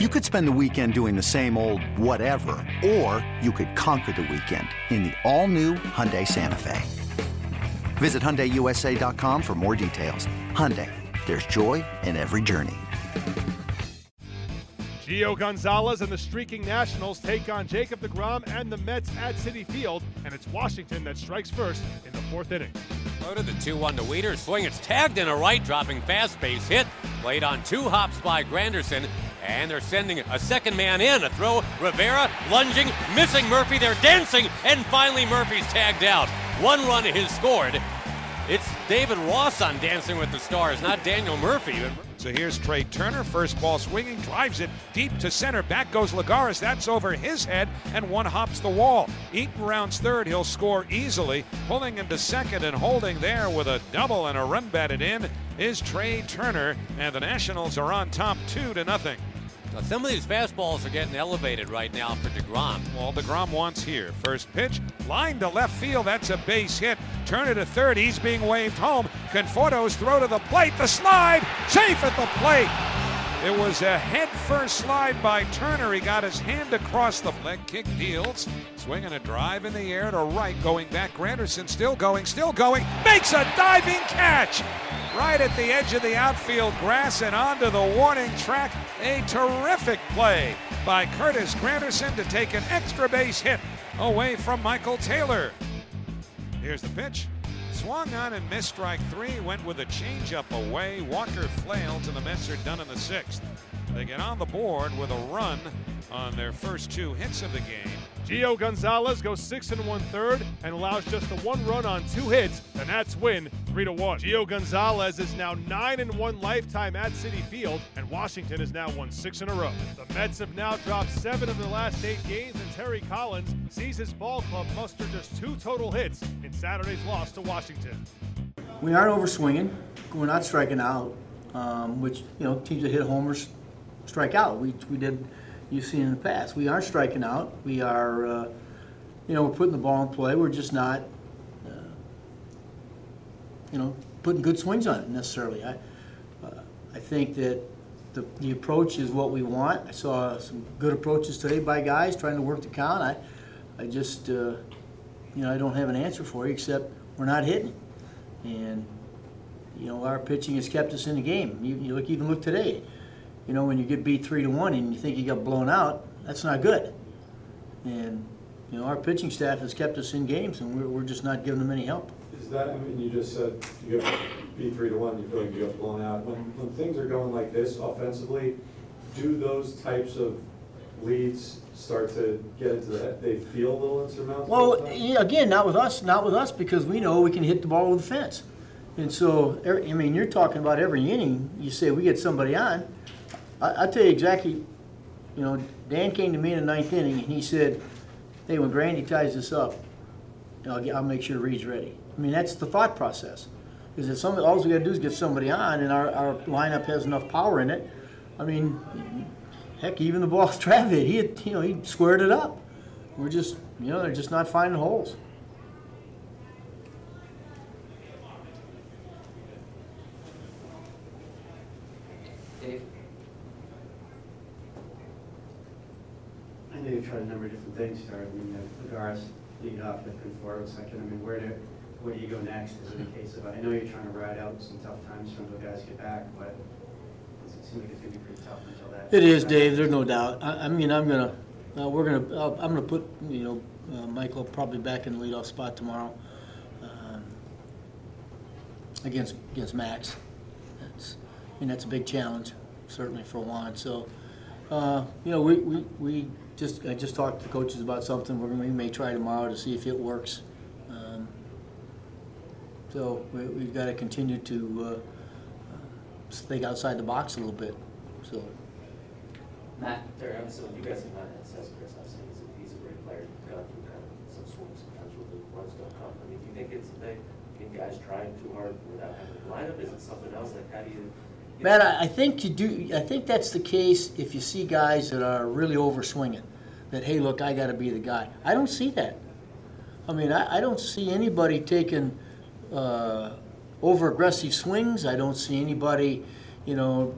You could spend the weekend doing the same old whatever, or you could conquer the weekend in the all-new Hyundai Santa Fe. Visit HyundaiUSA.com for more details. Hyundai, there's joy in every journey. Gio Gonzalez and the streaking Nationals take on Jacob DeGrom and the Mets at Citi Field, and it's Washington that strikes first in the fourth inning. Loaded the 2-1 to Wieters. Swing, it's tagged in a right, dropping fast base hit. Played on two hops by Granderson. And they're sending a second man in. A throw, Rivera lunging, missing Murphy. They're dancing, and finally Murphy's tagged out. One run is scored. It's David Ross on Dancing with the Stars, not Daniel Murphy. So here's Trea Turner, first ball swinging, drives it deep to center. Back goes Lagares. That's over his head, and one hops the wall. Eaton rounds third. He'll score easily. Pulling into second and holding there with a double and a run batted in is Trea Turner, and the Nationals are on top two to nothing. Now, some of these fastballs are getting elevated right now for DeGrom. Well, DeGrom wants here. First pitch, line to left field. That's a base hit. Turn it to third. He's being waved home. Conforto's throw to the plate. The slide, safe at the plate. It was a head first slide by Turner. He got his hand across the leg kick deals. Swinging a drive in the air to right. Going back. Granderson still going, still going. Makes a diving catch right at the edge of the outfield grass and onto the warning track. A terrific play by Curtis Granderson to take an extra base hit away from Michael Taylor. Here's the pitch. Swung on and missed strike three. Went with a changeup away. Walker flailed, and the Mets are done in the sixth. They get on the board with a run on their first two hits of the game. Gio Gonzalez goes six and one third and allows just the one run on two hits. The Nats win three to one. Gio Gonzalez is now nine and one lifetime at Citi Field, and Washington has now won six in a row. The Mets have now dropped seven of the last eight games, and Terry Collins sees his ball club muster just two total hits in Saturday's loss to Washington. We aren't overswinging. We're not striking out, um, which you know teams that hit homers strike out. We we did you've seen in the past. We aren't striking out. We are, uh, you know, we're putting the ball in play. We're just not, uh, you know, putting good swings on it necessarily. I, uh, I think that the, the approach is what we want. I saw some good approaches today by guys trying to work the count. I, I just, uh, you know, I don't have an answer for you except we're not hitting. And, you know, our pitching has kept us in the game. You, you look, even look today you know, when you get beat three to one and you think you got blown out, that's not good. And you know, our pitching staff has kept us in games, and we're, we're just not giving them any help. Is that? I mean, you just said you got beat three to one. You feel like you got blown out. When when things are going like this offensively, do those types of leads start to get into that? They feel a little insurmountable. Well, yeah, again, not with us, not with us, because we know we can hit the ball with the fence. And so, er, I mean, you're talking about every inning. You say we get somebody on I, will tell you exactly, you know, Dan came to me in the ninth inning and he said, hey, when Grandy ties this up, I'll, I'll make sure Reed's ready. I mean, that's the thought process. Is that somebody, all we got to do is get somebody on and our, our lineup has enough power in it, I mean, heck, even the ball Trav hit, he, had, you know, he squared it up. We're just, you know, they're just not finding holes. know you've tried a number of different things here. I mean, the Lagares lead off, you forward second. I mean, where do where do you go next? Is it a case of I know you're trying to ride out some tough times until guys get back, but does it seems like it's gonna be pretty tough until that. It is, Dave. There's no doubt. I, I mean, I'm gonna uh, we're gonna uh, I'm gonna put you know uh, Michael probably back in the leadoff spot tomorrow um, against against Max. That's I mean that's a big challenge certainly for Juan. So. Uh, you know, we, we, we just I just talked to coaches about something we're, we may try tomorrow to see if it works. Um, so we, have got to continue to uh, uh, think outside the box a little bit. So. Matt, Darren, so you guys have not assessed Chris Hudson. He's a, he's a great player. He's Gone through kind of some swings sometimes with the runs don't come. I mean, do you think it's the you guys trying too hard without having a lineup? Is it something else? Like, how do you Man, I think you do. I think that's the case if you see guys that are really over swinging. That hey, look, I got to be the guy. I don't see that. I mean, I, I don't see anybody taking uh, over aggressive swings. I don't see anybody, you know,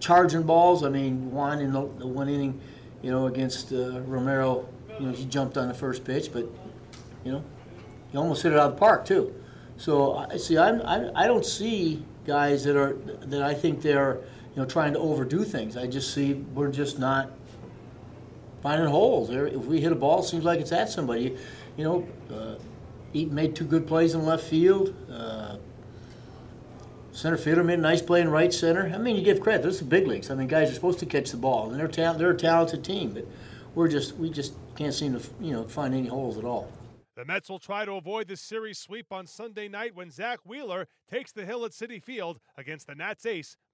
charging balls. I mean, Juan in the, the one inning, you know, against uh, Romero, you know, he jumped on the first pitch, but you know, he almost hit it out of the park too. So I see, I'm, I, I don't see guys that are that I think they're you know trying to overdo things. I just see we're just not finding holes. If we hit a ball, it seems like it's at somebody. You know, uh, Eaton made two good plays in left field. Uh, center fielder made a nice play in right center. I mean, you give credit. Those are the big leagues. I mean, guys are supposed to catch the ball, and they're ta- they're a talented team, but we're just we just can't seem to you know find any holes at all. The Mets will try to avoid the series sweep on Sunday night when Zack Wheeler takes the hill at Citi Field against the Nats ace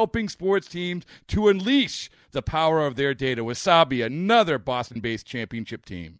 helping sports teams to unleash the power of their data. Wasabi, another Boston based championship team.